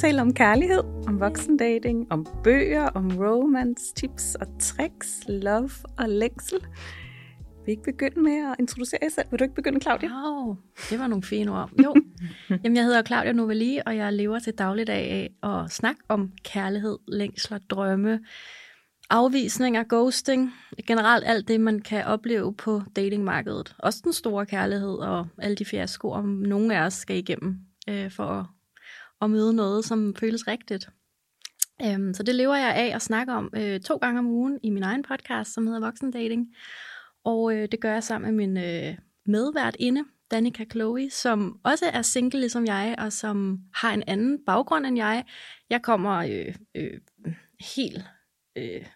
tale om kærlighed, om voksendating, om bøger, om romance, tips og tricks, love og længsel. Vil I ikke begynde med at introducere jer selv? Vil du ikke begynde, Claudia? Wow, det var nogle fine ord. Jo, Jamen, jeg hedder Claudia Novelli, og jeg lever til dagligdag af at snakke om kærlighed, længsler, drømme, afvisninger, ghosting, generelt alt det, man kan opleve på datingmarkedet. Også den store kærlighed og alle de fiaskoer, om nogen af os skal igennem øh, for at, at møde noget, som føles rigtigt. Øhm, så det lever jeg af at snakke om øh, to gange om ugen i min egen podcast, som hedder Voksendating. Og øh, det gør jeg sammen med min øh, medvært inde, Danica Chloe, som også er single ligesom jeg, og som har en anden baggrund end jeg. Jeg kommer øh, øh, helt... Øh,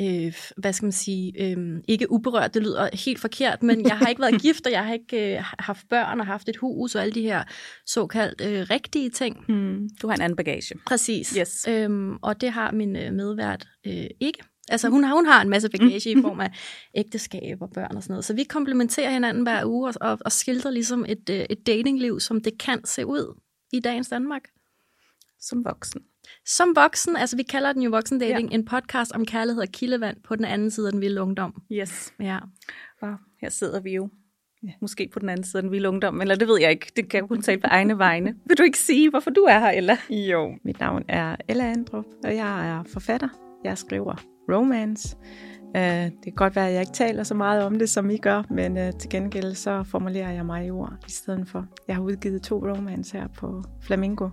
øh, hvad skal man sige, øh, ikke uberørt, det lyder helt forkert, men jeg har ikke været gift, og jeg har ikke øh, haft børn og haft et hus og alle de her såkaldt øh, rigtige ting. Hmm. Du har en anden bagage. Præcis. Yes. Øhm, og det har min øh, medvært øh, ikke. Altså hun har, hun har en masse bagage i form af ægteskab og børn og sådan noget. Så vi komplementerer hinanden hver uge og, og, og skildrer ligesom et, øh, et datingliv, som det kan se ud i dagens Danmark. Som voksen. Som voksen, altså vi kalder den jo Voksen Dating, ja. en podcast om kærlighed og kildevand på den anden side af den vilde ungdom. Yes. Ja. Og her sidder vi jo ja. måske på den anden side af den vilde ungdom, eller det ved jeg ikke. Det kan jeg kun tale på egne vegne. Vil du ikke sige, hvorfor du er her, Ella? Jo, mit navn er Ella Andrup, og jeg er forfatter. Jeg skriver romance. Uh, det kan godt være, at jeg ikke taler så meget om det, som I gør, men uh, til gengæld så formulerer jeg mig i ord i stedet for. Jeg har udgivet to romance her på Flamingo,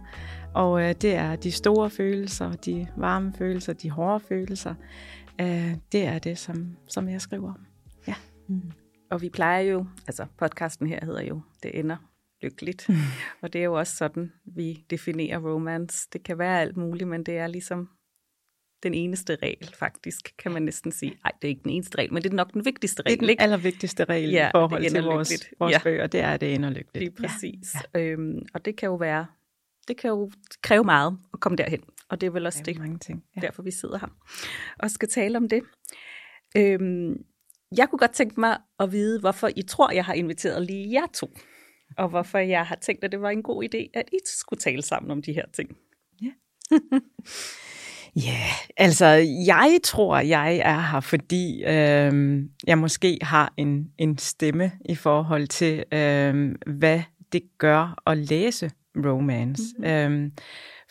og uh, det er de store følelser, de varme følelser, de hårde følelser. Det er det, som, som jeg skriver om. Ja. Mm. Og vi plejer jo, altså podcasten her hedder jo Det ender lykkeligt. Mm. Og det er jo også sådan, vi definerer romance. Det kan være alt muligt, men det er ligesom den eneste regel, faktisk, kan man næsten sige. Nej, det er ikke den eneste regel, men det er nok den vigtigste regel. Det er den ikke? allervigtigste regel ja, i forhold til vores, vores ja. bøger, det er, det ender lykkeligt. Lige præcis. Ja. Øhm, og det kan jo være, det kan jo kræve meget at komme derhen. Og det er vel også det, er mange ting. Ja. derfor vi sidder her og skal tale om det. Øhm, jeg kunne godt tænke mig at vide, hvorfor I tror, jeg har inviteret lige jer to. Og hvorfor jeg har tænkt, at det var en god idé, at I skulle tale sammen om de her ting. Ja. Ja, yeah, altså jeg tror, jeg er her, fordi øh, jeg måske har en, en stemme i forhold til, øh, hvad det gør at læse romance. Mm-hmm. Øh,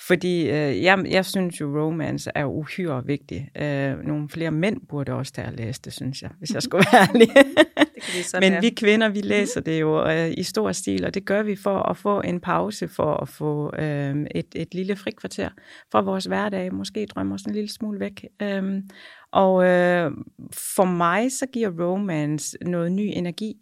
fordi øh, jeg, jeg synes jo, romance er uhyre vigtig. Øh, nogle flere mænd burde også tage at læse det, synes jeg, hvis jeg skulle være ærlig. det Men vi kvinder, vi læser det jo øh, i stor stil, og det gør vi for at få en pause, for at få øh, et, et lille frikvarter fra vores hverdag. Måske drømme os en lille smule væk. Øh, og øh, for mig, så giver romance noget ny energi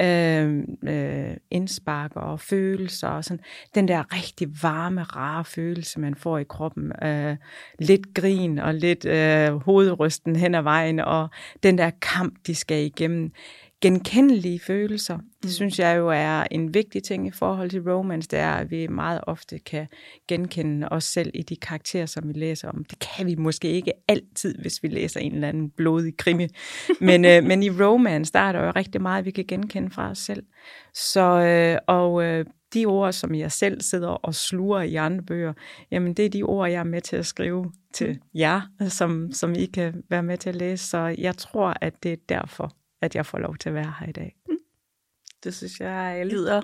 øh, øh, indspark og følelser og sådan. Den der rigtig varme, rare følelse, man får i kroppen. Øh, lidt grin og lidt øh, hovedrysten hen ad vejen, og den der kamp, de skal igennem genkendelige følelser. Det mm. synes jeg jo er en vigtig ting i forhold til romance, det er, at vi meget ofte kan genkende os selv i de karakterer, som vi læser om. Det kan vi måske ikke altid, hvis vi læser en eller anden blodig krimi. Men, øh, men i romance, der er der jo rigtig meget, vi kan genkende fra os selv. Så, øh, og øh, de ord, som jeg selv sidder og sluger i andre bøger, jamen det er de ord, jeg er med til at skrive til jer, som, som I kan være med til at læse. Så jeg tror, at det er derfor, at jeg får lov til at være her i dag. Mm. Det synes jeg lyder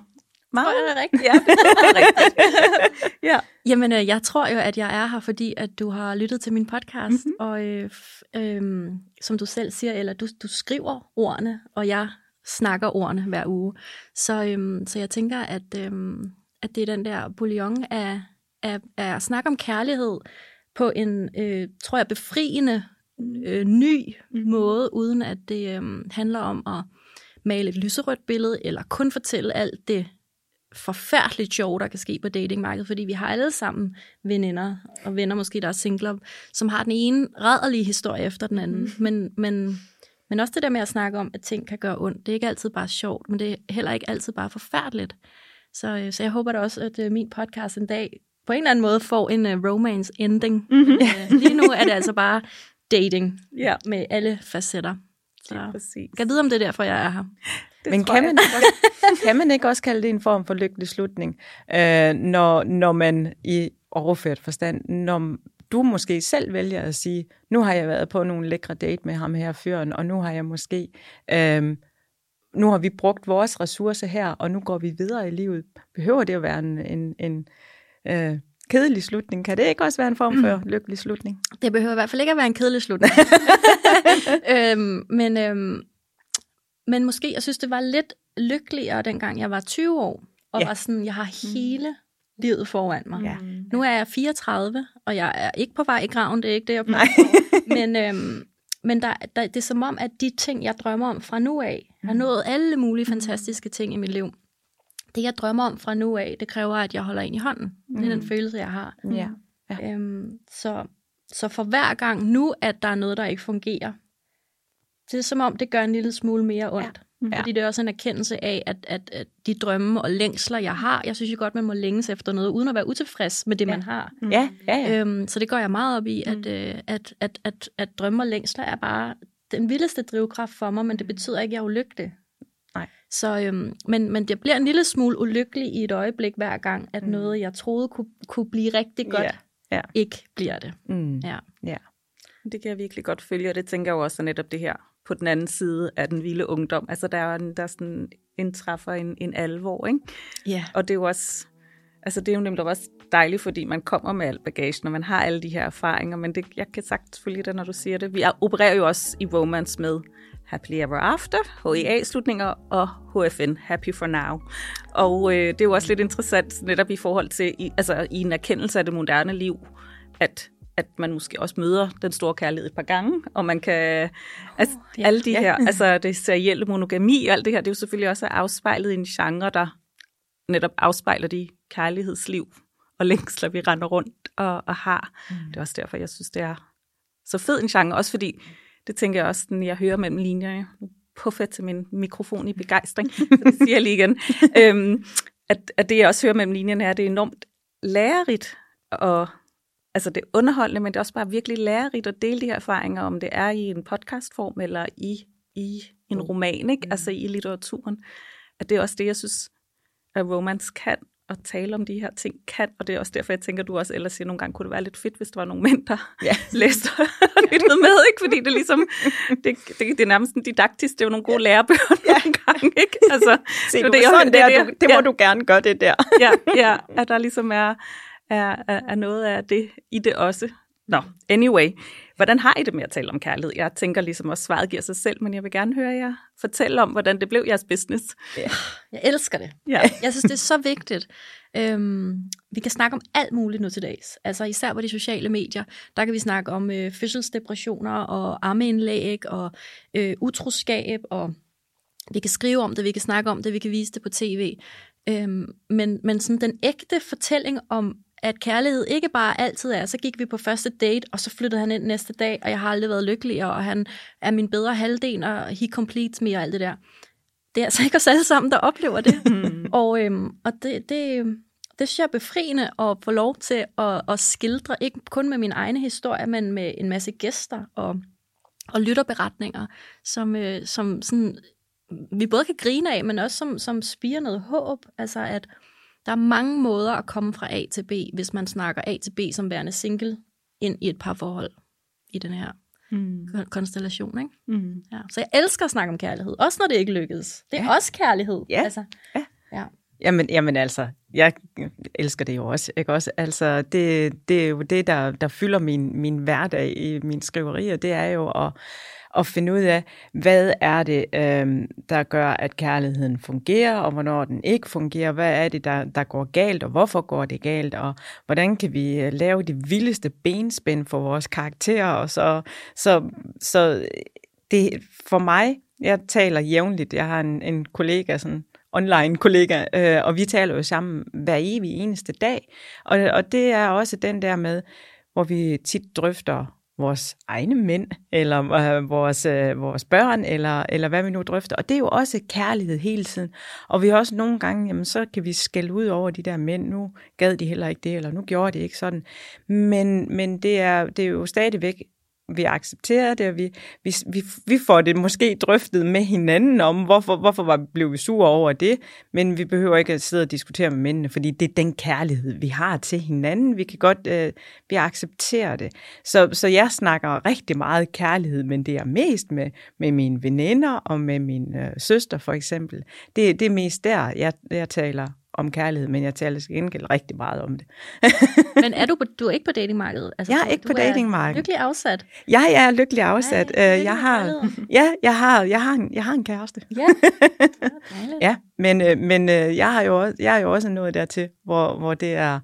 meget jeg rigtigt. Ja, det er rigtigt. ja. Jamen, øh, jeg tror jo, at jeg er her, fordi at du har lyttet til min podcast, mm-hmm. og øh, øh, som du selv siger, eller du, du skriver ordene, og jeg snakker ordene hver uge. Så, øh, så jeg tænker, at, øh, at det er den der bouillon af, af, af at snakke om kærlighed på en, øh, tror jeg, befriende øh, ny mm-hmm. måde, uden at det øh, handler om at male et lyserødt billede, eller kun fortælle alt det forfærdeligt sjov, der kan ske på datingmarkedet, fordi vi har alle sammen veninder, og venner måske, der er singler, som har den ene rædderlige historie efter den anden. Mm. Men, men, men også det der med at snakke om, at ting kan gøre ondt, det er ikke altid bare sjovt, men det er heller ikke altid bare forfærdeligt. Så, øh, så jeg håber da også, at uh, min podcast en dag på en eller anden måde får en uh, romance ending. Mm-hmm. Uh, lige nu er det altså bare dating ja. med alle facetter. Så ja, præcis. Kan vide, om det er derfor, jeg er her. Det Men kan man, også, kan man ikke også kalde det en form for lykkelig slutning, øh, når, når man i overført forstand, når du måske selv vælger at sige, nu har jeg været på nogle lækre date med ham her fyren, og nu har jeg måske, øhm, nu har vi brugt vores ressourcer her, og nu går vi videre i livet. Behøver det at være en, en, en øh, kedelig slutning? Kan det ikke også være en form for mm. lykkelig slutning? Det behøver i hvert fald ikke at være en kedelig slutning. øhm, men, øhm, men måske, jeg synes, det var lidt lykkeligere, dengang jeg var 20 år, og ja. var sådan, jeg har mm. hele livet foran mig. Ja. Nu er jeg 34, og jeg er ikke på vej i graven, det er ikke det, jeg prøver Men, øhm, men der, der, det er som om, at de ting, jeg drømmer om fra nu af, har mm. nået alle mulige fantastiske ting i mit liv. Det, jeg drømmer om fra nu af, det kræver, at jeg holder ind i hånden. Det er den mm. følelse, jeg har. Ja. Ja. Øhm, så, så for hver gang nu, at der er noget, der ikke fungerer, det er som om, det gør en lille smule mere ondt. Ja. Fordi det er også en erkendelse af, at, at, at de drømme og længsler, jeg har, jeg synes jo godt, man må længes efter noget, uden at være utilfreds med det, ja. man har. Mm. Ja, ja, ja. Øhm, så det går jeg meget op i, at, mm. øh, at, at, at, at drømme og længsler er bare den vildeste drivkraft for mig, men det betyder ikke, at jeg er ulykkelig. Så, øhm, men, men det bliver en lille smule ulykkelig i et øjeblik hver gang, at mm. noget, jeg troede kunne, kunne blive rigtig godt, ja. Ja. ikke bliver det. Mm. Ja. ja. Det kan jeg virkelig godt følge, og det tænker jeg jo også netop det her på den anden side af den vilde ungdom. Altså der er en, der sådan indtræffer en, en alvor, ikke? Ja. Og det er jo også, altså det er jo nemlig også dejligt, fordi man kommer med al bagagen, og man har alle de her erfaringer, men det, jeg kan sagt følge det, når du siger det. Vi opererer jo også i romance med Happily Ever After, HEA-slutninger og HFN, Happy for Now. Og øh, det er jo også lidt interessant netop i forhold til, i, altså i en erkendelse af det moderne liv, at at man måske også møder den store kærlighed et par gange, og man kan, altså oh, ja, alle de ja. her, altså det serielle monogami og alt det her, det er jo selvfølgelig også afspejlet i en genre, der netop afspejler de kærlighedsliv og længsler, vi render rundt og, og har. Mm. Det er også derfor, jeg synes, det er så fed en genre, også fordi, det tænker jeg også, når jeg hører mellem linjerne, nu puffer til min mikrofon i begejstring, så det siger jeg lige igen, øhm, at, at det, jeg også hører mellem linjerne, er, at det er enormt lærerigt og altså det er underholdende, men det er også bare virkelig lærerigt at dele de her erfaringer, om det er i en podcastform eller i, i en roman, ikke? Mm. altså i litteraturen. At det er også det, jeg synes, at romance kan, at tale om de her ting kan, og det er også derfor, jeg tænker, du også ellers siger, nogle gange kunne det være lidt fedt, hvis der var nogle mænd, der ja. læste og lyttede med, ikke? fordi det er ligesom, det, det, det er nærmest en didaktisk, det er jo nogle gode ja. lærebøger ja. nogle gange, ikke? Altså, Se, det, det, sådan det, der, du, det må ja. du gerne gøre det der. ja, ja, at der ligesom er, er, er, er noget af det i det også. Nå, anyway. Hvordan har I det med at tale om kærlighed? Jeg tænker ligesom også, svaret giver sig selv, men jeg vil gerne høre jer fortælle om, hvordan det blev jeres business. Ja, jeg elsker det. Ja. Jeg synes, det er så vigtigt. Øhm, vi kan snakke om alt muligt nu til dags. Altså især på de sociale medier, der kan vi snakke om øh, fødselsdepressioner og armeindlæg og øh, utroskab, og vi kan skrive om det, vi kan snakke om det, vi kan vise det på tv. Øhm, men, men sådan den ægte fortælling om at kærlighed ikke bare altid er, så gik vi på første date, og så flyttede han ind næste dag, og jeg har aldrig været lykkelig, og han er min bedre halvdel, og he completes me og alt det der. Det er altså ikke os alle sammen, der oplever det. Og øhm, og det, det, det synes jeg er befriende at få lov til at, at skildre, ikke kun med min egne historie, men med en masse gæster og, og lytterberetninger, som, øh, som sådan, vi både kan grine af, men også som, som spiger noget håb. Altså at der er mange måder at komme fra A til B, hvis man snakker A til B som værende single ind i et par forhold i den her mm. konstellation. Ikke? Mm. Ja. Så jeg elsker at snakke om kærlighed, også når det ikke lykkedes. Det er ja. også kærlighed. Ja. Altså, ja. ja. Jamen, jamen altså, jeg elsker det jo også. Ikke også? Altså, det, det er jo det, der, der fylder min, min hverdag i min skriverier. Det er jo at at finde ud af, hvad er det, øh, der gør, at kærligheden fungerer, og hvornår den ikke fungerer, hvad er det, der, der går galt, og hvorfor går det galt, og hvordan kan vi øh, lave det vildeste benspænd for vores karakterer, og så, så, så det, for mig, jeg taler jævnligt, jeg har en, en kollega, sådan online kollega, øh, og vi taler jo sammen hver evig eneste dag, og, og det er også den der med, hvor vi tit drøfter vores egne mænd, eller øh, vores, øh, vores børn, eller, eller hvad vi nu drøfter. Og det er jo også kærlighed hele tiden. Og vi har også nogle gange, jamen, så kan vi skælde ud over de der mænd, nu gad de heller ikke det, eller nu gjorde de ikke sådan. Men, men det, er, det er jo stadigvæk vi accepterer det, og vi, vi, vi, vi får det måske drøftet med hinanden om, hvorfor, hvorfor var, blev vi sure over det, men vi behøver ikke at sidde og diskutere med mændene, fordi det er den kærlighed, vi har til hinanden. Vi kan godt, øh, vi accepterer det. Så, så jeg snakker rigtig meget kærlighed, men det er mest med, med mine veninder og med min øh, søster for eksempel. Det, det er mest der, jeg, jeg taler om kærlighed, men jeg taler til gengæld rigtig meget om det. men er du, på, du er ikke på datingmarkedet? Altså, jeg er ikke du på datingmarkedet. lykkelig afsat? Jeg er lykkelig afsat. Ej, øh, jeg har, ja, jeg har, jeg har, en, jeg har en kæreste. Ja, ja men, øh, men øh, jeg, har jo også, jeg er jo også nået dertil, hvor, hvor det er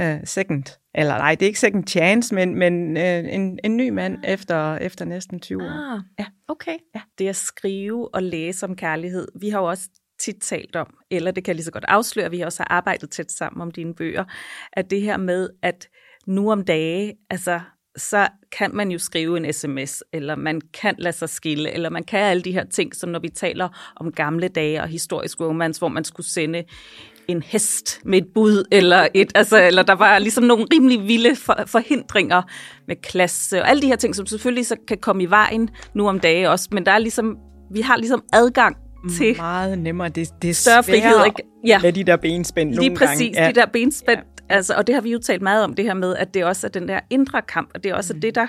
uh, second, eller nej, det er ikke second chance, men, men uh, en, en ny mand ah. efter, efter næsten 20 år. Ah, ja. okay. Ja. Det at skrive og læse om kærlighed, vi har jo også tit talt om, eller det kan jeg lige så godt afsløre, vi har også arbejdet tæt sammen om dine bøger, at det her med, at nu om dage, altså, så kan man jo skrive en sms, eller man kan lade sig skille, eller man kan alle de her ting, som når vi taler om gamle dage og historisk romance, hvor man skulle sende en hest med et bud, eller, et, altså, eller der var ligesom nogle rimelig vilde for, forhindringer med klasse, og alle de her ting, som selvfølgelig så kan komme i vejen nu om dage også, men der er ligesom, vi har ligesom adgang til meget nemmere. Det, det er større frihed. Ikke? Ja. Med de der benspænd Lige nogle præcis, gange. Ja. de der benspænd. Ja. Altså, og det har vi jo talt meget om, det her med, at det også er den der indre kamp, og det er også mm. det, der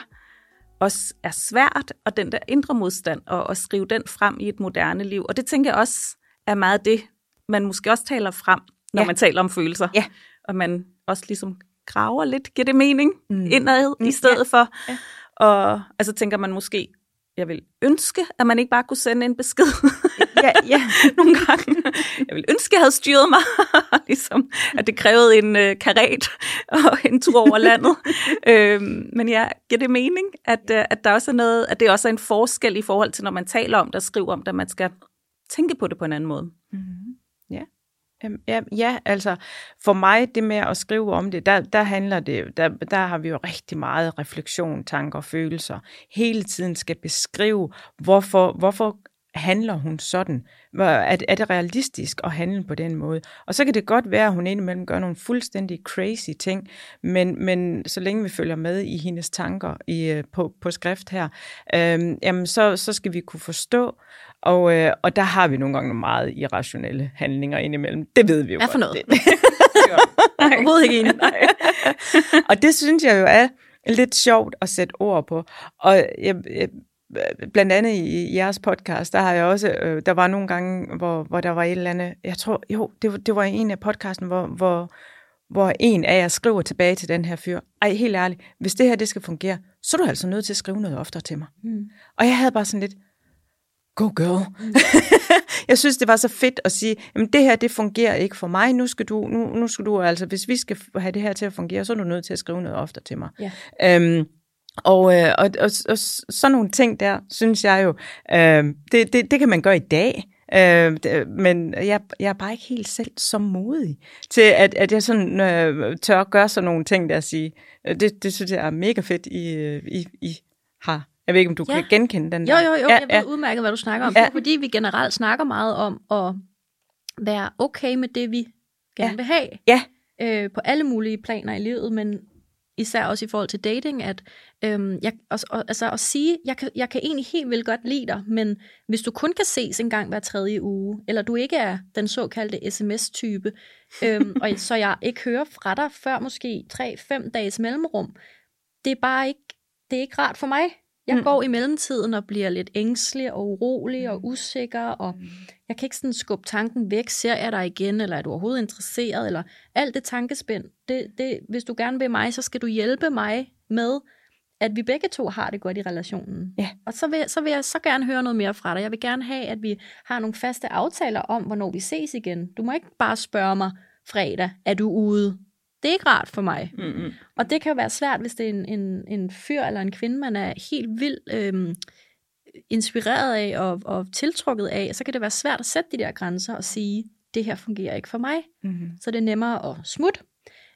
også er svært, og den der indre modstand, og at skrive den frem i et moderne liv. Og det tænker jeg også er meget det, man måske også taler frem, når ja. man taler om følelser. Ja. Og man også ligesom graver lidt, giver det mening, mm. indad mm. i stedet ja. for. Ja. Og altså tænker man måske, jeg vil ønske, at man ikke bare kunne sende en besked ja, ja. nogle gange. Jeg vil ønske, at jeg havde styret mig, ligesom, at det krævede en øh, karet og en tur over landet. øhm, men ja, giver det mening, at, øh, at der også er noget, at det også er en forskel i forhold til, når man taler om det og skriver om det, at man skal tænke på det på en anden måde. Mm-hmm. Øhm, ja. Ja, altså for mig, det med at skrive om det, der, der handler det, der, der har vi jo rigtig meget refleksion, tanker og følelser. Hele tiden skal beskrive, hvorfor, hvorfor handler hun sådan? Er, er det realistisk at handle på den måde? Og så kan det godt være, at hun indimellem gør nogle fuldstændig crazy ting, men, men så længe vi følger med i hendes tanker i, øh, på, på skrift her, øh, jamen så, så skal vi kunne forstå, og, øh, og der har vi nogle gange nogle meget irrationelle handlinger indimellem. Det ved vi jo Hvad for noget? Det. Nej, overhovedet ikke. Nej. og det synes jeg jo er lidt sjovt at sætte ord på. Og jeg, jeg, blandt andet i jeres podcast, der har jeg også, øh, der var nogle gange, hvor, hvor der var et eller andet, jeg tror, jo, det var, det var en af podcasten, hvor, hvor, hvor en af jer skriver tilbage til den her fyr, ej, helt ærligt, hvis det her, det skal fungere, så er du altså nødt til at skrive noget oftere til mig. Mm. Og jeg havde bare sådan lidt, go girl. Mm. jeg synes, det var så fedt at sige, jamen det her, det fungerer ikke for mig, nu skal du, nu, nu skal du altså, hvis vi skal have det her til at fungere, så er du nødt til at skrive noget oftere til mig. Ja. Øhm, og, øh, og, og, og sådan nogle ting der, synes jeg jo, øh, det, det, det kan man gøre i dag. Øh, men jeg, jeg er bare ikke helt selv så modig til, at, at jeg sådan øh, tør gøre sådan nogle ting der at sige. Øh, det, det synes jeg er mega fedt, I, øh, I, I har. Jeg ved ikke, om du ja. kan genkende den der. Jo, jo, jo. Ja, jeg ved ja. udmærket, hvad du snakker om. Ja. Det er, fordi vi generelt snakker meget om at være okay med det, vi gerne ja. vil have. Ja. Øh, på alle mulige planer i livet, men især også i forhold til dating, at øhm, jeg, og, og, altså at sige, jeg kan, jeg kan egentlig helt vildt godt lide dig, men hvis du kun kan ses en gang hver tredje uge, eller du ikke er den såkaldte sms-type, øhm, og så jeg ikke hører fra dig før måske 3-5 dages mellemrum, det er bare ikke, det er ikke rart for mig. Jeg mm. går i mellemtiden og bliver lidt ængstelig og urolig og mm. usikker, og mm. jeg kan ikke sådan skubbe tanken væk, ser jeg dig igen, eller er du overhovedet interesseret, eller alt det tankespænd. Det, det, hvis du gerne vil mig, så skal du hjælpe mig med, at vi begge to har det godt i relationen. Ja. Og så vil, så vil jeg så gerne høre noget mere fra dig. Jeg vil gerne have, at vi har nogle faste aftaler om, hvornår vi ses igen. Du må ikke bare spørge mig fredag, er du ude? Det er ikke rart for mig. Mm-hmm. Og det kan jo være svært, hvis det er en, en, en fyr eller en kvinde, man er helt vildt øhm, inspireret af og, og tiltrukket af. Så kan det være svært at sætte de der grænser og sige, det her fungerer ikke for mig. Mm-hmm. Så det er nemmere at smutte,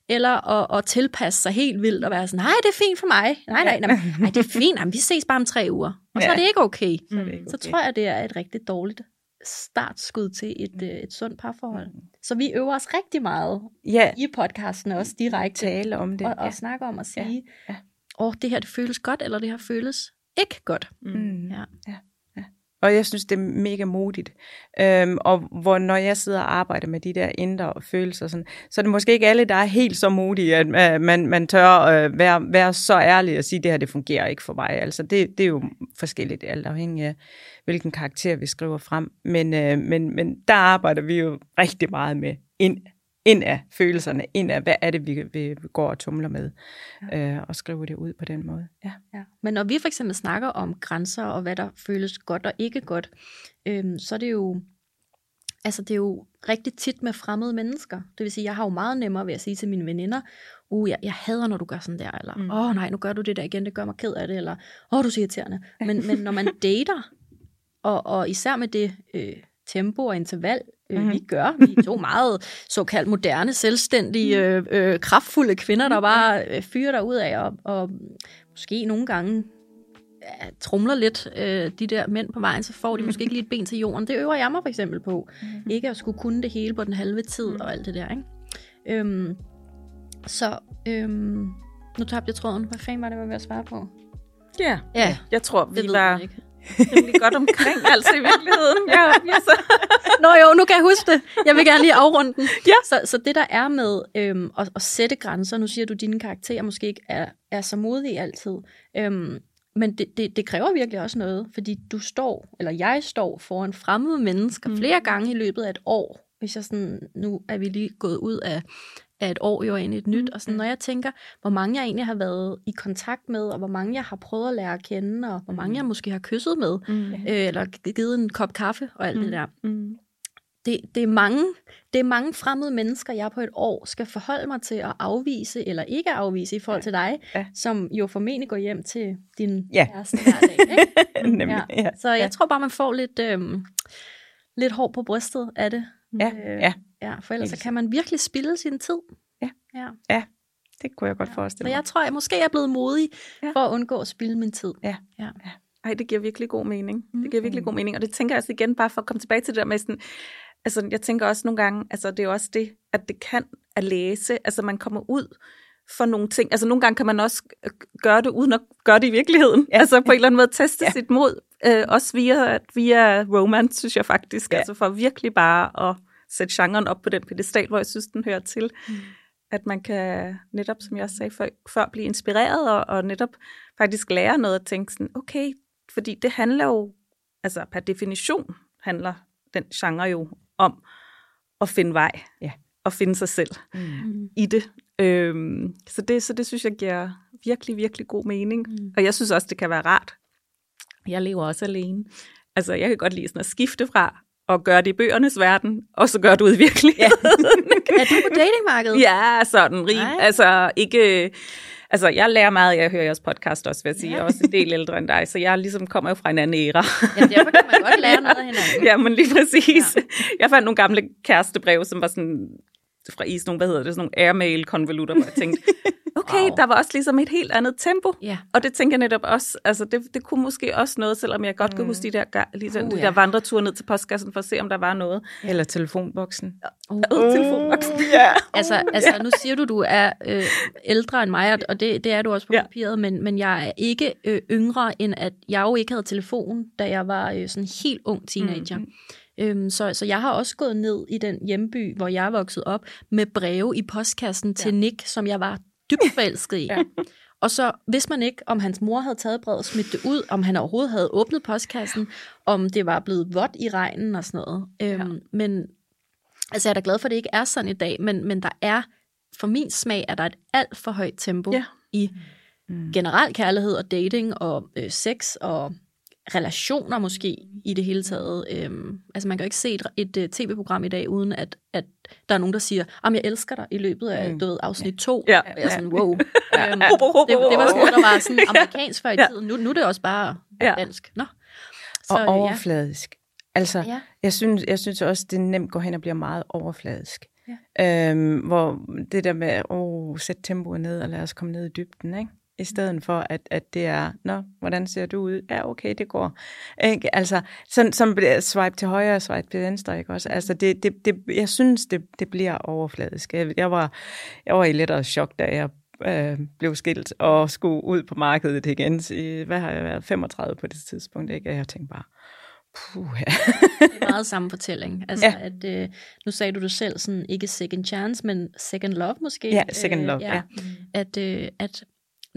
eller at, at tilpasse sig helt vildt og være sådan, nej, det er fint for mig. Nej, nej, nej, nej det er fint. Jamen, vi ses bare om tre uger. Og så ja. er det ikke okay. Så, det ikke okay. så tror jeg, det er et rigtig dårligt startskud til et, mm. et sundt parforhold. Mm. Så vi øver os rigtig meget ja. i podcasten også direkte. Tale om det. Og, og ja. snakke om at sige. Ja. Ja. åh, det her det føles godt, eller det her føles ikke godt. Mm. Ja. ja. Og jeg synes, det er mega modigt. Øhm, og hvor når jeg sidder og arbejder med de der indre følelser, sådan, så er det måske ikke alle, der er helt så modige, at man, man tør øh, være, være så ærlig og sige, det her det fungerer ikke for mig. Altså det, det er jo forskelligt, alt afhængig af, hvilken karakter vi skriver frem. Men, øh, men, men der arbejder vi jo rigtig meget med ind ind af følelserne, ind af, hvad er det, vi, vi går og tumler med, ja. øh, og skriver det ud på den måde. Ja. Ja. Men når vi for eksempel snakker om grænser, og hvad der føles godt og ikke godt, øhm, så er det jo, altså det er jo rigtig tit med fremmede mennesker. Det vil sige, jeg har jo meget nemmere ved at sige til mine veninder, uh, jeg, jeg hader, når du gør sådan der, eller, åh mm. oh, nej, nu gør du det der igen, det gør mig ked af det, eller, åh, oh, du er irriterende. Men, men når man dater, og, og især med det øh, tempo og interval, øh, mm-hmm. vi gør. Vi er to meget såkaldt moderne, selvstændige, øh, øh, kraftfulde kvinder, der bare øh, fyrer ud af og, og måske nogle gange ja, trumler lidt øh, de der mænd på vejen, så får de måske ikke lige et ben til jorden. Det øver jeg mig for eksempel på. Mm-hmm. Ikke at skulle kunne det hele på den halve tid mm-hmm. og alt det der. Ikke? Øhm, så øhm, nu tabte jeg tråden. Hvad fanden var det, jeg var ved at svare på? Ja, ja jeg tror, vi det var... Ikke rimelig godt omkring, altså i virkeligheden. Ja, ja, så. Nå jo, nu kan jeg huske det. Jeg vil gerne lige afrunde den. Ja. Så, så det der er med øhm, at, at sætte grænser, nu siger du, at dine karakterer måske ikke er, er så modige altid, øhm, men det, det, det kræver virkelig også noget, fordi du står, eller jeg står foran fremmede mennesker mm. flere gange i løbet af et år, hvis jeg sådan, nu er vi lige gået ud af, af et år jo i et nyt, og sådan, når jeg tænker, hvor mange jeg egentlig har været i kontakt med, og hvor mange jeg har prøvet at lære at kende, og hvor mange jeg måske har kysset med, mm. øh, eller givet en kop kaffe og alt mm. det der. Mm. Det, det, er mange, det er mange fremmede mennesker, jeg på et år skal forholde mig til at afvise, eller ikke afvise i forhold ja. til dig, ja. som jo formentlig går hjem til din ja. kæreste hver dag. Ikke? Nemlig, ja. Ja. Så jeg ja. tror bare, man får lidt, øhm, lidt hår på brystet af det. Ja, øh, ja. Ja, for ellers så kan man virkelig spille sin tid. Ja, ja. ja det kunne jeg godt ja. forestille mig. Så jeg tror, jeg måske er blevet modig ja. for at undgå at spille min tid. Ja. ja. ja. Ej, det giver virkelig god mening. Mm. Det giver virkelig god mening. Og det tænker jeg også igen, bare for at komme tilbage til det der med sådan, altså jeg tænker også nogle gange, altså det er også det, at det kan at læse, altså man kommer ud for nogle ting. Altså nogle gange kan man også gøre det, uden at gøre det i virkeligheden. Ja. Altså på en eller anden måde teste ja. sit mod. Øh, også via, via romance, synes jeg faktisk. Ja. Altså for virkelig bare at sætte genren op på den pedestal, hvor jeg synes, den hører til. Mm. At man kan netop, som jeg sagde før, før blive inspireret og, og netop faktisk lære noget og tænke sådan, okay, fordi det handler jo, altså per definition handler den genre jo om at finde vej. Ja. Og finde sig selv mm. i det. Øhm, så det. Så det synes jeg giver virkelig, virkelig god mening. Mm. Og jeg synes også, det kan være rart. Jeg lever også alene. Altså, jeg kan godt lide sådan at skifte fra og gøre det i bøgernes verden, og så gør du det i virkeligheden. Ja. er du på datingmarkedet? Ja, sådan rig. Altså ikke... Altså, jeg lærer meget, jeg hører jeres podcast også, vil jeg sige. Jeg er også en del ældre end dig, så jeg ligesom kommer jo fra en anden æra. Ja, derfor kan man godt lære noget af hinanden. ja, men lige præcis. Ja. Jeg fandt nogle gamle kærestebreve, som var sådan fra i sådan nogle, hvad hedder det, sådan nogle airmail-konvolutter, hvor jeg tænkte, okay, wow. der var også ligesom et helt andet tempo. Yeah. Og det tænker jeg netop også, altså det, det kunne måske også noget, selvom jeg godt mm. kan huske de der, lige uh, de der vandreture ned til postkassen for at se, om der var noget. Eller telefonboksen. Uh, uh, telefonboksen. Yeah. altså, altså yeah. nu siger du, du er øh, ældre end mig, og det, det er du også på yeah. papiret, men, men jeg er ikke øh, yngre, end at jeg jo ikke havde telefon, da jeg var øh, sådan helt ung teenager. Mm. Øhm, så, så jeg har også gået ned i den hjemby, hvor jeg er vokset op, med breve i postkassen til ja. Nick, som jeg var dybt forelsket i. ja. Og så vidste man ikke, om hans mor havde taget brevet og smidt det ud, om han overhovedet havde åbnet postkassen, om det var blevet vådt i regnen og sådan noget. Øhm, ja. Men altså, jeg er da glad for, at det ikke er sådan i dag, men, men der er, for min smag, er der et alt for højt tempo ja. i mm. generel kærlighed og dating og øh, sex og relationer måske i det hele taget. Øhm, altså man kan jo ikke se et, et, et tv-program i dag, uden at, at der er nogen, der siger, at jeg elsker dig i løbet af mm. du ved, afsnit to. Ja. Og jeg er sådan, wow. Ja. Øhm, det, det var sådan noget, der var sådan amerikansk før i tiden. Nu, nu er det også bare ja. dansk. Nå. Så, og overfladisk. Ja. Altså, ja. jeg, synes, jeg synes også, det nemt går hen og bliver meget overfladisk. Ja. Øhm, hvor det der med, åh, sæt tempoet ned, og lad os komme ned i dybden, ikke? I stedet for, at, at det er, nå, hvordan ser du ud? Ja, okay, det går. Ikke? Altså, sådan, som swipe til højre og swipe til venstre, ikke også? Altså, det, det, det, jeg synes, det, det bliver overfladisk. Jeg, jeg, var, jeg var i lettere chok, da jeg øh, blev skilt og skulle ud på markedet igen. I, hvad har jeg været? 35 på det tidspunkt, ikke? Jeg tænkte bare, puh, ja. det er meget samme fortælling. Altså, ja. at, øh, nu sagde du det selv, sådan, ikke second chance, men second love måske. Ja, second love, øh, ja. ja. At, øh, at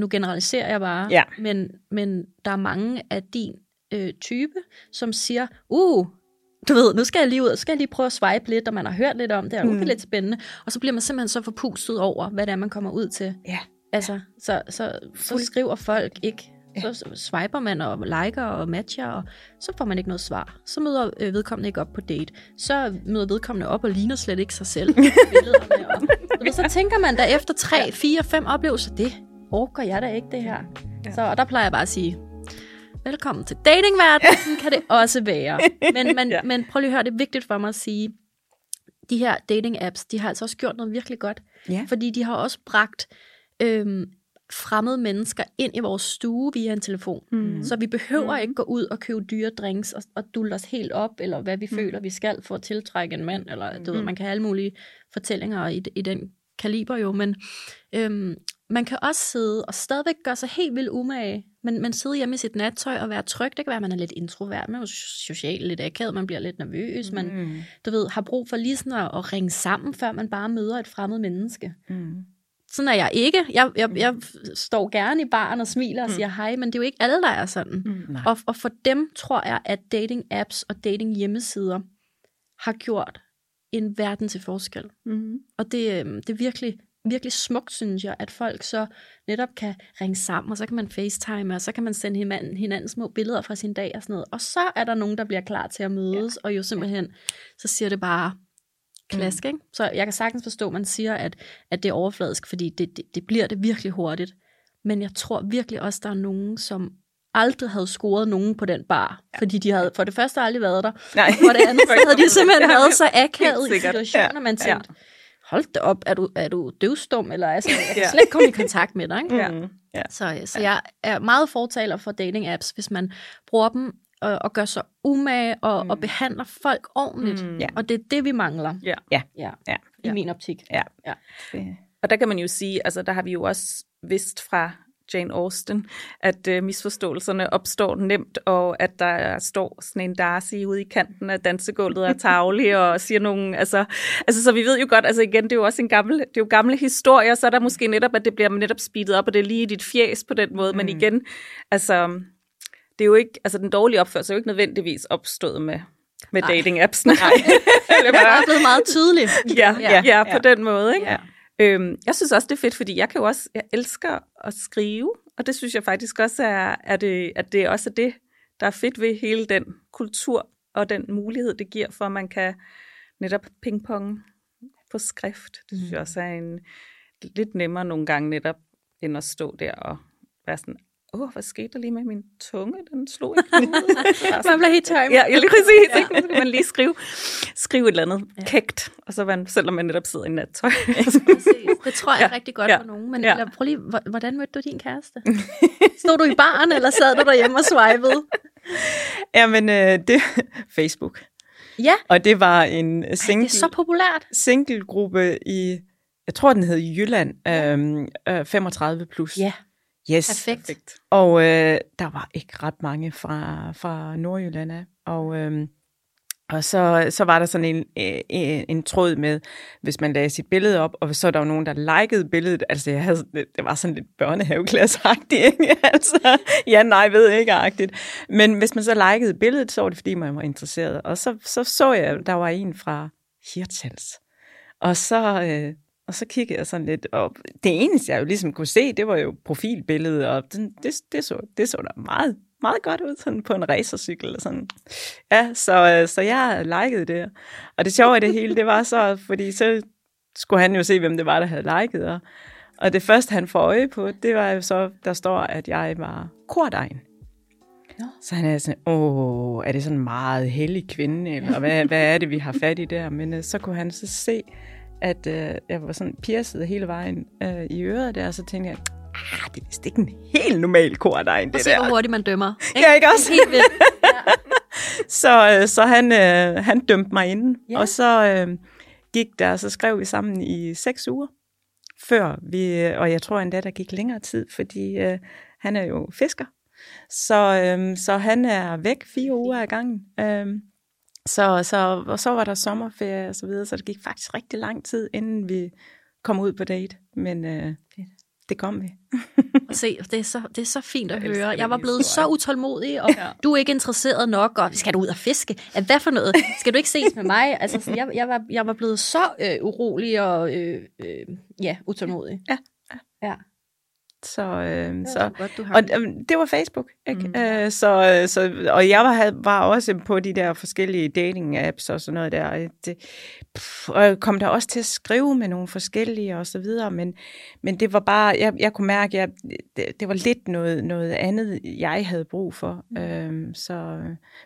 nu generaliserer jeg bare, ja. men, men der er mange af din øh, type, som siger, uh, du ved, nu skal jeg lige ud, skal jeg lige prøve at swipe lidt, og man har hørt lidt om det, og mm. det er lidt spændende. Og så bliver man simpelthen så forpustet over, hvad det er, man kommer ud til. Ja. Altså, så, så, så skriver folk ikke, ja. så swiper man og liker og matcher, og så får man ikke noget svar. Så møder øh, vedkommende ikke op på date. Så møder vedkommende op og ligner slet ikke sig selv. og, og så tænker man da efter 3, 4, 5 oplevelser, det orker jeg da ikke det her. Ja. Så og der plejer jeg bare at sige, velkommen til datingverdenen, kan det også være. Men, men, ja. men prøv lige at høre, det er vigtigt for mig at sige, de her dating-apps, de har altså også gjort noget virkelig godt. Ja. Fordi de har også bragt øhm, fremmede mennesker ind i vores stue via en telefon. Mm. Så vi behøver mm. ikke gå ud og købe dyre drinks og, og dulle os helt op, eller hvad vi mm. føler, vi skal for at tiltrække en mand. Eller, du mm. ved, man kan have alle mulige fortællinger i, i den kaliber jo, men øhm, man kan også sidde og stadigvæk gøre sig helt vildt umage, men, men sidde hjemme i sit nattøj og være tryg. Det kan være, at man er lidt introvert, man er socialt lidt akavet, man bliver lidt nervøs, man mm. du ved, har brug for lige sådan at, at ringe sammen, før man bare møder et fremmed menneske. Mm. Sådan er jeg ikke. Jeg, jeg, jeg står gerne i baren og smiler og mm. siger hej, men det er jo ikke alle, der er sådan. Mm, og, og for dem tror jeg, at dating apps og dating hjemmesider har gjort en verden til forskel. Mm. Og det, øhm, det er virkelig virkelig smukt, synes jeg, at folk så netop kan ringe sammen, og så kan man facetime, og så kan man sende hinanden, hinanden små billeder fra sin dag og sådan noget. Og så er der nogen, der bliver klar til at mødes, ja. og jo simpelthen, så siger det bare klask, mm. ikke? Så jeg kan sagtens forstå, at man siger, at, at det er overfladisk, fordi det, det, det bliver det virkelig hurtigt. Men jeg tror virkelig også, der er nogen, som aldrig havde scoret nogen på den bar, ja. fordi de havde for det første aldrig været der, Nej. for det andet så havde de simpelthen været så akavet i situationer, ja. man tænkte, ja hold da op, er du, er du døvstum, eller altså, jeg kan slet ikke komme i kontakt med dig. Ikke? Ja. Mm. Ja. Så, så jeg er meget fortaler for dating-apps, hvis man bruger dem og, og gør sig umage og, mm. og behandler folk ordentligt. Mm. Og det er det, vi mangler. Ja. Ja. ja. ja. I ja. min optik. Ja. ja. Og der kan man jo sige, altså der har vi jo også vidst fra Jane Austen, at øh, misforståelserne opstår nemt, og at der står sådan en Darcy ude i kanten af dansegulvet og tavlig og siger nogle, altså, altså så vi ved jo godt, altså igen, det er jo også en gammel, det er jo gamle historier, så er der måske netop, at det bliver netop speedet op, og det er lige i dit fjes på den måde, mm. men igen, altså, det er jo ikke, altså den dårlige opførsel er jo ikke nødvendigvis opstået med, med dating-apps. Nej. det er bare blevet meget tydeligt. Ja, ja, ja, på ja. den måde, ikke? Ja. Øhm, jeg synes også, det er fedt, fordi jeg kan jo også, jeg elsker at skrive, og det synes jeg faktisk også er, er det, at det også er det, der er fedt ved hele den kultur og den mulighed, det giver for, at man kan netop pingpong på skrift. Det synes mm. jeg også er en lidt nemmere nogle gange netop, end at stå der og være sådan, åh, oh, hvad skete der lige med min tunge? Den slog ikke man bliver helt tør. Ja, lige præcis. Ja. Ikke? Så kan man lige skrive, skrive et eller andet ja. kægt, og så man, selvom man netop sidder i nattøj. det tror jeg ja. rigtig godt ja. for nogen. Men ja. prøv lige, hvordan mødte du din kæreste? Stod du i baren, eller sad du derhjemme og swipede? Jamen, øh, det Facebook. Ja. Og det var en single, Ej, det er så populært. single gruppe i, jeg tror den hed Jylland, øhm, øh, 35 plus. Ja. Yes. Perfekt. Og øh, der var ikke ret mange fra, fra Nordjylland af. Og, øh, og så, så var der sådan en, en, øh, en tråd med, hvis man lagde sit billede op, og så er der jo nogen, der likede billedet. Altså, jeg havde, det var sådan lidt børnehaveklasse-agtigt, ikke? Altså, ja, nej, ved ikke-agtigt. Men hvis man så likede billedet, så var det, fordi man var interesseret. Og så så, så jeg, der var en fra Hirtshals. Og så, øh, og så kiggede jeg sådan lidt op. Det eneste, jeg jo ligesom kunne se, det var jo profilbilledet, og det, det, det, så, det så da meget, meget godt ud sådan på en racercykel. Og sådan. Ja, så, så jeg likede det. Og det sjove af det hele, det var så, fordi så skulle han jo se, hvem det var, der havde liket. Og, og det første, han får øje på, det var jo så, der står, at jeg var kordegn. Ja. Så han er sådan, åh, er det sådan en meget hellig kvinde, eller hvad, hvad er det, vi har fat i der? Men uh, så kunne han så se, at øh, jeg var sådan pierced hele vejen øh, i øret der, og så tænkte jeg, ah, det er vist ikke en helt normal kordegn, det og se, der. hvor hurtigt man dømmer. Ikke? Ja, ikke også? Helt vildt. Ja. så, øh, så han, øh, han dømte mig inden, ja. og så øh, gik der, så skrev vi sammen i seks uger, før vi, og jeg tror endda, der gik længere tid, fordi øh, han er jo fisker. Så, øhm, så han er væk fire uger ad gangen. Øhm, så, så, og så var der sommerferie og så videre, så det gik faktisk rigtig lang tid, inden vi kom ud på date. Men øh, det kom vi. Se, det er så, det er så fint at høre. Jeg var blevet så utålmodig, og Ja. du er ikke interesseret nok, og skal du ud og fiske? Ja, Hvad for noget? Skal du ikke ses med mig? Altså, sådan, jeg, jeg, var, jeg var blevet så øh, urolig og øh, øh, ja, utålmodig. Ja. ja. Så, øh, Det så, godt, du har Og øhm, det var Facebook, ikke? Mm. Øh, så, så, og jeg var, var også på de der forskellige dating-apps og sådan noget der. og Det, pff, og jeg kom der også til at skrive med nogle forskellige og så videre, men, men det var bare, jeg, jeg kunne mærke, at jeg, det, det var lidt noget, noget andet, jeg havde brug for. Mm. Øhm, så,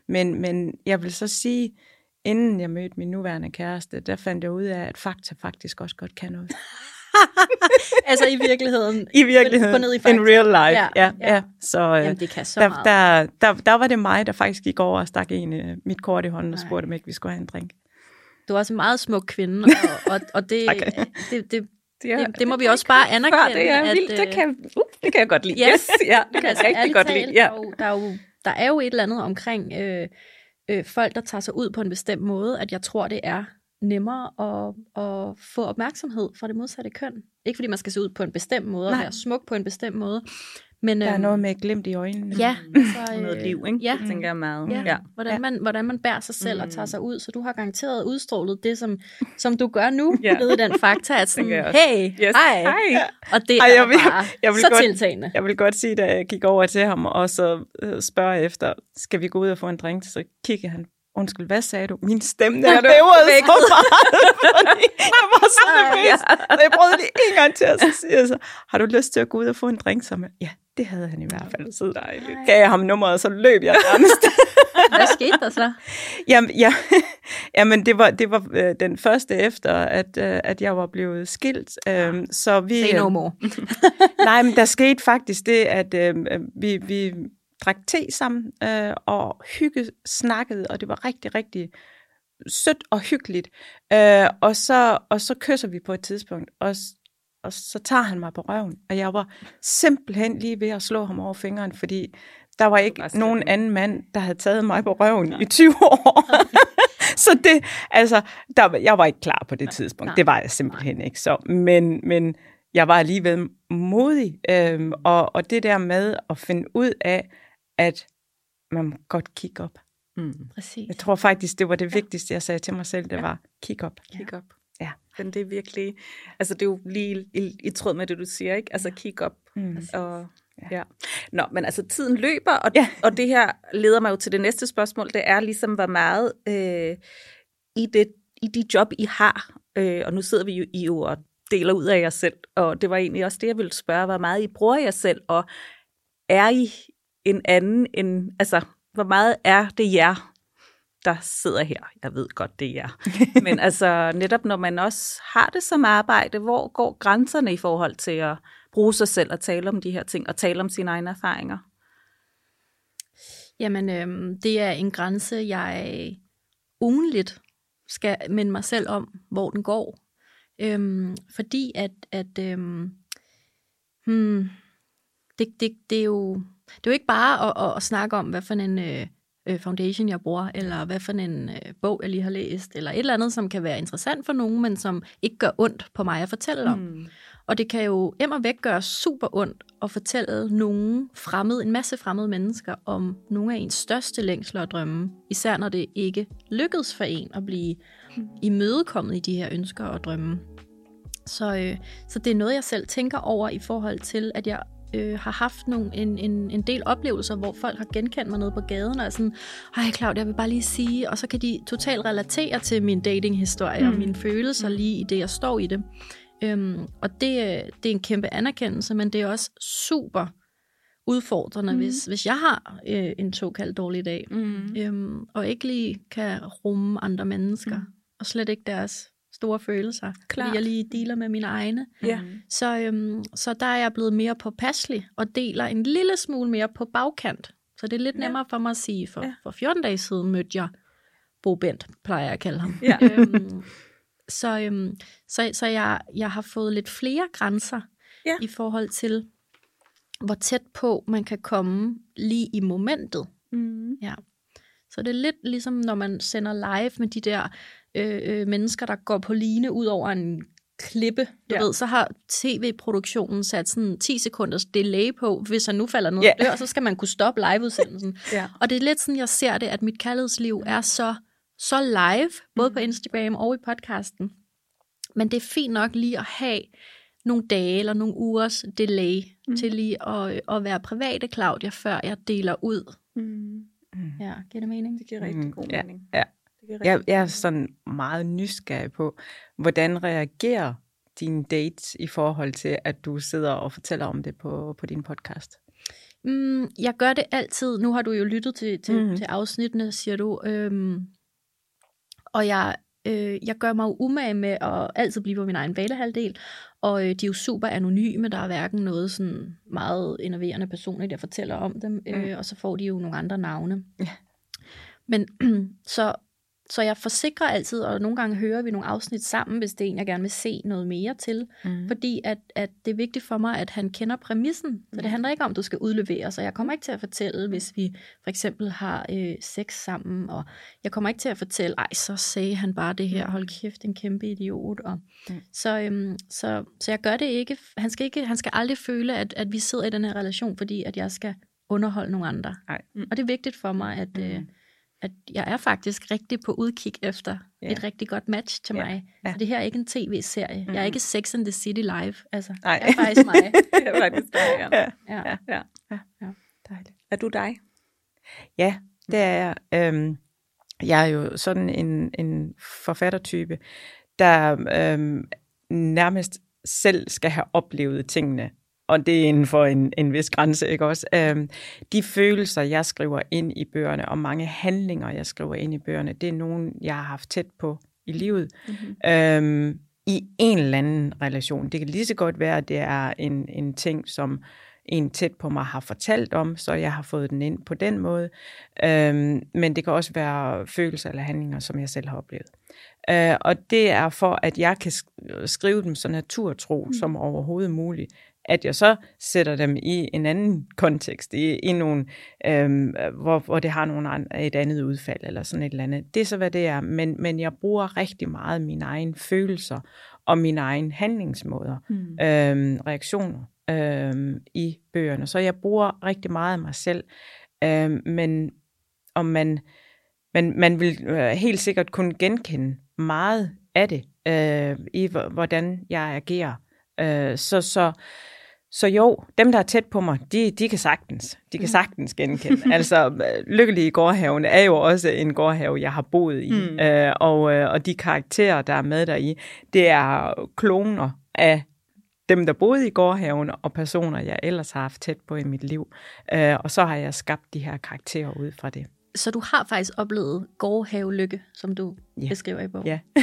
men, men jeg vil så sige, inden jeg mødte min nuværende kæreste, der fandt jeg ud af, at fakta faktisk også godt kan noget. altså i virkeligheden. I virkeligheden. Gå ned i in real life. Ja, Ja, ja. Så, øh, Jamen, det kan så der, meget. der, der, der var det mig, der faktisk gik over og stak en øh, mit kort i hånden og spurgte, om ikke vi skulle have en drink. Du er også en meget smuk kvinde, og, og, og det, Tak. det, det, Ja, det, det må vi også bare anerkende. det er at, vildt. Det øh, kan, uh, det kan jeg godt lide. Ja. Yes, ja, det kan altså, jeg rigtig godt talt, lide. Ja. Der, er jo, der, er jo, der er jo et eller andet omkring øh, øh, folk, der tager sig ud på en bestemt måde, at jeg tror, det er nemmere at, at få opmærksomhed fra det modsatte køn. Ikke fordi man skal se ud på en bestemt måde, og Nej. være smuk på en bestemt måde, men Der er øhm, noget med glimt i øjnene. ja, altså, Noget liv, ikke? Ja, Det tænker jeg meget. Ja, ja. hvordan, man, hvordan man bærer sig selv mm. og tager Mm. sig ud. Så du har garanteret udstrålet det, som, som du gør nu, Ja. ved den fakta, at sådan, hey, Yes. hej. Hej. Og det Ej, er jeg vil- bare jeg vil så godt- tiltagende. Jeg vil godt sige, da jeg gik over til ham og så øh, spørger efter, skal vi gå ud og få en drink? Så kiggede han, undskyld, hvad sagde du? Min stemme, der bævede så meget, fordi jeg var så nervøs. Og jeg prøvede det en gang til, og så siger jeg så, har du lyst til at gå ud og få en drink sammen? Ja, det havde han i hvert fald. Så Dejligt. gav jeg ham nummeret, og så løb jeg nærmest. Hvad skete der så? Jamen, ja, jamen det var, det var øh, den første efter, at, øh, at jeg var blevet skilt. Øh, så vi, Say no more. nej, men der skete faktisk det, at øh, vi, vi drak te sammen øh, og hygge snakkede, og det var rigtig, rigtig sødt og hyggeligt. Øh, og, så, og så kysser vi på et tidspunkt, og, og så tager han mig på røven, og jeg var simpelthen lige ved at slå ham over fingeren, fordi der var ikke slet nogen anden mand, der havde taget mig på røven i 20 år. så det, altså, der, var- jeg var ikke klar på det tidspunkt. Nej. Det var jeg simpelthen ikke. Så, men, men jeg var alligevel modig, øhm, og, og det der med at finde ud af, at man må godt kigge op. Mm. Præcis. Jeg tror faktisk, det var det vigtigste, jeg sagde til mig selv, det var, kig op. Kig op. Ja. Men det er virkelig, altså det er jo lige i, i tråd med det, du siger, ikke? Altså kig op. Mm. Og, Ja. ja. Nå, men altså tiden løber, og, Ja. og det her leder mig jo til det næste spørgsmål. Det er ligesom, hvor meget øh, i, det, i de job, I har, øh, og nu sidder vi jo i jo og deler ud af jer selv, og det var egentlig også det, jeg ville spørge, hvor meget I bruger jer selv, og er I en anden end, altså, hvor meget er det jer, der sidder her? Jeg ved godt, det er jer. Men altså, netop når man også har det som arbejde, hvor går grænserne i forhold til at bruge sig selv og tale om de her ting, og tale om sine egne erfaringer? Jamen, øhm, det er en grænse, jeg ugenligt skal minde mig selv om, hvor den går. Øhm, fordi at, at øhm, hmm, det, det, det, er jo, det er jo ikke bare at, at, at snakke om, hvad for en øh, øh, foundation jeg bruger, eller hvad for en øh, bog jeg lige har læst, eller et eller andet, som kan være interessant for nogen, men som ikke gør ondt på mig at fortælle om. Mm. Og det kan jo immer væk gøre super ondt at fortælle nogen fremmede, en masse fremmede mennesker om nogle af ens største længsler og drømme. Især når det ikke lykkedes for en at blive imødekommet i de her ønsker og drømme. Så, øh, så det er noget, jeg selv tænker over i forhold til, at jeg øh, har haft nogle, en, en, en del oplevelser, hvor folk har genkendt mig nede på gaden, og er sådan, ej Claudia, jeg vil bare lige sige, og så kan de totalt relatere til min datinghistorie mm. og mine følelser lige i det, jeg står i det. Øhm, og det, det er en kæmpe anerkendelse, men det er også super udfordrende, mm. hvis, hvis jeg har øh, en såkaldt dårlig dag, Mm. øhm, og ikke lige kan rumme andre mennesker, mm. og slet ikke deres store følelser, Klart. fordi jeg lige dealer med mine egne. Ja. Så, øhm, så der er jeg blevet mere påpasselig, og deler en lille smule mere på bagkant. Så det er lidt Ja. nemmere for mig at sige, for, Ja. for 14 dage siden mødte jeg Bo Bent, plejer jeg at kalde ham. Ja. øhm, så, øhm, så, så jeg, jeg har fået lidt flere grænser Ja. i forhold til, hvor tæt på man kan komme lige i momentet. Mm. Ja. Så det er lidt ligesom, når man sender live med de der øh, øh, mennesker, der går på line ud over en klippe. Du Ja. ja. ved, så har tv-produktionen sat sådan 10 sekunders delay på. Hvis han nu falder ned Ja. og dør, så skal man kunne stoppe liveudsendelsen. Ja. Og det er lidt sådan, jeg ser det, at mit kærlighedsliv er så, så live, både på Instagram og i podcasten. Men det er fint nok lige at have nogle dage eller nogle ugers delay mm. til lige at, at være private Claudia, før jeg deler ud. Mm. Ja, giver det mening? Det giver rigtig Mm, god ja, mening. ja. Rigtig Jeg, jeg er sådan meget nysgerrig på, hvordan reagerer dine dates i forhold til, at du sidder og fortæller om det på, på din podcast? Mm, jeg gør det altid. Nu har du jo lyttet til, til, mm. til afsnittene, siger du. Øhm, og jeg, øh, jeg gør mig jo umage med at altid blive på min egen valehalvdel. Og øh, de er jo super anonyme. Der er hverken noget sådan meget innoverende personligt, der fortæller om dem. Øh, og så får de jo nogle andre navne. Ja. Men så, så jeg forsikrer altid, og nogle gange hører vi nogle afsnit sammen, hvis det er en, jeg gerne vil se noget mere til. Mm. Fordi at, at det er vigtigt for mig, at han kender præmissen. Så det handler ikke om, at du skal udlevere. Så jeg kommer ikke til at fortælle, hvis vi for eksempel har øh, sex sammen. Og jeg kommer ikke til at fortælle, ej, så sagde han bare det her. Hold kæft, en kæmpe idiot. Og, Mm. så, øhm, så, så jeg gør det ikke. Han skal, ikke, han skal aldrig føle, at, at vi sidder i den her relation, fordi at jeg skal underholde nogle andre. Nej. Og det er vigtigt for mig, at... Øh, Mm. At jeg er faktisk rigtig på udkig efter Ja. ja. et rigtig godt match til Ja. mig. Ja. Så det her er ikke en tv-serie. Jeg er ikke Sex and the City live. Altså, Nej. jeg er faktisk mig. Det er faktisk dig, ja. Ja. Ja. ja. Ja. Dejligt. Er du dig? Ja, det er jeg. Øhm, jeg er jo sådan en, en forfattertype, der øhm, nærmest selv skal have oplevet tingene. Og det er inden for en, en vis grænse, ikke også? Øhm, de følelser, jeg skriver ind i bøgerne, og mange handlinger, jeg skriver ind i bøgerne, det er nogen, jeg har haft tæt på i livet. Mm-hmm. øhm, i en eller anden relation. Det kan lige så godt være, at det er en, en ting, som en tæt på mig har fortalt om, så jeg har fået den ind på den måde. Øhm, men det kan også være følelser eller handlinger, som jeg selv har oplevet. Øh, og det er for, at jeg kan sk- skrive dem så naturtro mm. som overhovedet muligt. At jeg så sætter dem i en anden kontekst, i, i nogle, øhm, hvor, hvor det har nogle an, et andet udfald eller sådan et eller andet. Det er så, hvad det er. Men, men jeg bruger rigtig meget mine egne følelser og mine egne handlingsmåder, Mm. øhm, reaktioner øhm, i bøgerne. Så jeg bruger rigtig meget af mig selv. Øhm, men om man, man, man vil øh, helt sikkert kunne genkende meget af det, øh, i hvordan jeg agerer. Øh, så, så, så jo, dem, der er tæt på mig, de, de kan sagtens, de kan sagtens genkende. altså, Lykkelige Gårdhaven er jo også en gårdhave, jeg har boet i. Mm. Øh, og, øh, og de karakterer, der er med deri, det er kloner af dem, der boede i gårdhaven, og personer, jeg ellers har haft tæt på i mit liv. Øh, og så har jeg skabt de her karakterer ud fra det. Så du har faktisk oplevet gårdhavelykke, som du Ja. beskriver i bogen? Ja.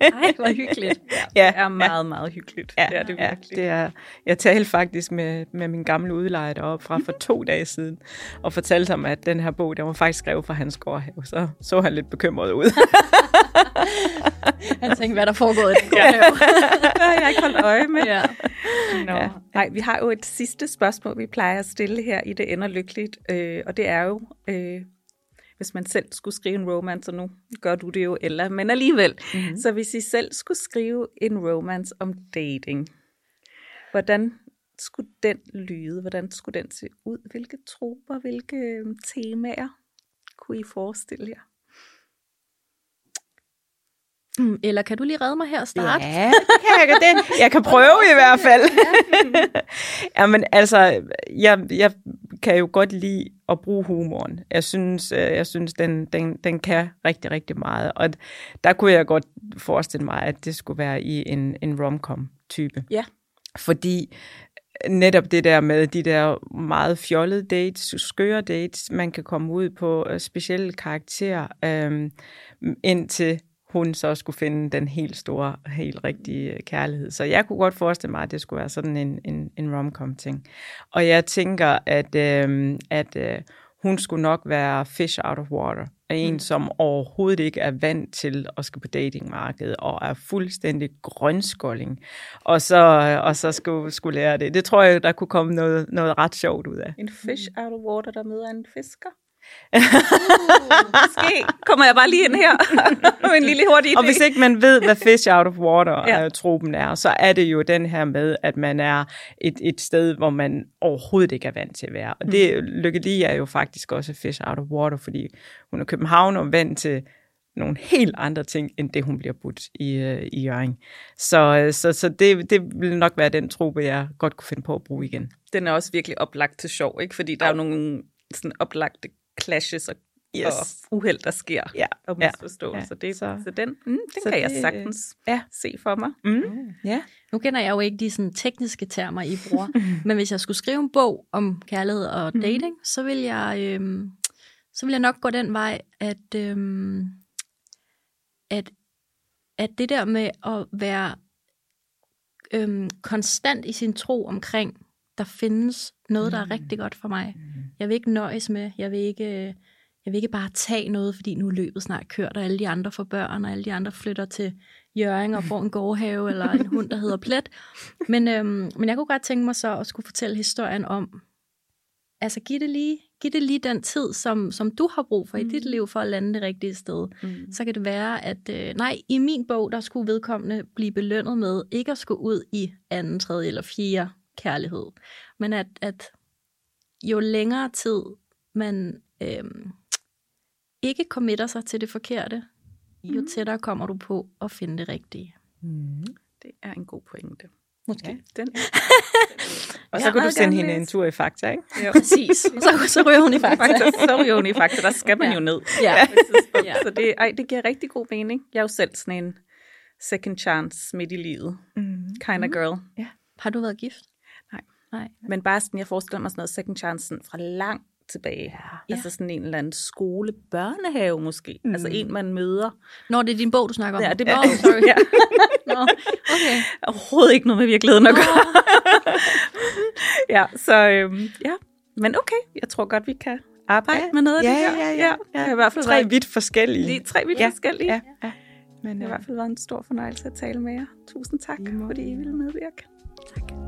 Ej, hvor hyggeligt. Ja, Det er meget, meget hyggeligt. Ja, det er det ja, virkelig. det er, jeg talte faktisk med, med min gamle udlejer deroppe fra for to dage siden, og fortalte ham, at den her bog, den var faktisk skrevet fra hans gårdhave. Så så han lidt bekymret ud. Han tænkte, hvad der foregår i den gårdhave. Det har jeg ikke holdt øje med. ja. Ja. Ja. Nej, vi har jo et sidste spørgsmål, vi plejer at stille her i Det ender lykkeligt, øh, og det er jo, øh, hvis man selv skulle skrive en romance, og nu gør du det jo, Ella, men alligevel. Mm-hmm. Så hvis I selv skulle skrive en romance om dating, hvordan skulle den lyde? Hvordan skulle den se ud? Hvilke troper, hvilke øh, temaer kunne I forestille jer? Mm, Eller kan du lige redde mig her og starte? Ja, kan jeg, det. jeg kan prøve i hvert fald. Jamen altså, jeg, jeg kan jo godt lide at bruge humoren. Jeg synes, øh, jeg synes den, den, den kan rigtig, rigtig meget. Og der kunne jeg godt forestille mig, at det skulle være i en, en rom-com-type. Ja. Fordi netop det der med de der meget fjollede dates, skøre dates, man kan komme ud på øh, specielle karakterer, øh, indtil hun så skulle finde den helt store, helt rigtige øh, kærlighed. Så jeg kunne godt forestille mig, at det skulle være sådan en, en, en rom-com-ting. Og jeg tænker, at, øh, at øh, hun skulle nok være fish out of water. En, mm. som overhovedet ikke er vant til at skal på datingmarkedet, og er fuldstændig grønskolding, og så, og så skulle, skulle lære det. Det tror jeg, der kunne komme noget, noget ret sjovt ud af. En fish out of water, der møder en fisker. Måske kommer jeg bare lige ind her med en lille hurtig idé. Og hvis ikke man ved, hvad fish out of water-tropen ja. er, så er det jo den her med, at man er et, et sted, hvor man overhovedet ikke er vant til at være. Og det, mm. Lykke Lige er jo faktisk også fish out of water, fordi hun er København og vant til nogle helt andre ting, end det hun bliver budt i, øh, i Jørgen. Så, så, så det, det vil nok være den trope, jeg godt kunne finde på at bruge igen. Den er også virkelig oplagt til sjov, ikke? fordi der er jo nogle sådan oplagte clashes og, yes. og uheld, der sker, ja. og misforståelser. Ja. Ja. Det, så, så den, mm, den så kan det, jeg sagtens ja. se for mig. Mm. Ja. Nu kender jeg jo ikke de sådan, tekniske termer, I bruger, men hvis jeg skulle skrive en bog om kærlighed og mm. dating, mm. så vil jeg... Øhm, så vil jeg nok gå den vej, at, øhm, at, at det der med at være øhm, konstant i sin tro omkring, der findes noget, der er rigtig godt for mig. Jeg vil ikke nøjes med, jeg vil ikke, jeg vil ikke bare tage noget, fordi nu er løbet snart kørt, og alle de andre får børn, og alle de andre flytter til Jørgen og får en gårdhave, eller en hund, der hedder Plet. Men, øhm, men jeg kunne godt tænke mig så at skulle fortælle historien om, altså giv det lige, giv det lige den tid, som, som du har brug for mm. i dit liv, for at lande det rigtige sted. Mm. Så kan det være, at øh, nej, i min bog, der skulle vedkommende blive belønnet med ikke at skulle ud i anden, tredje eller fjerde kærlighed. Men at, at jo længere tid man øhm, ikke committer sig til det forkerte, jo mm. tættere kommer du på at finde det rigtige. Mm. Det er en god pointe. Måske. Ja, den. og så kan du sende hende en tur i Fakta, ikke? Jo. Præcis. Så, så ryger hun i Fakta. så ryger hun i Fakta. Der skal man ja. jo ned. Ja. ja. Så det, ej, det giver rigtig god mening. Jeg er jo selv sådan en second chance midt i livet. Mm. Kind of girl. Ja. Har du været gift? Nej. Men bare sådan, jeg forestiller mig sådan noget second chance fra lang tilbage. Ja. Altså sådan en eller anden skole, børnehave måske. Mm. Altså en, man møder. Når det er din bog, du snakker om. Ja, det er bog. sorry. ja. Nå, okay. Overhovedet ikke noget med virkeligheden at gøre. ja, så øhm, ja. Men okay, jeg tror godt, vi kan arbejde ja. med noget af ja, det her. Ja, ja, ja. ja. Det i hvert fald tre vidt forskellige. Lige tre vidt ja. forskellige. Ja. ja. Men det har i hvert fald været en stor fornøjelse at tale med jer. Tusind tak, fordi I ville medvirke. Tak.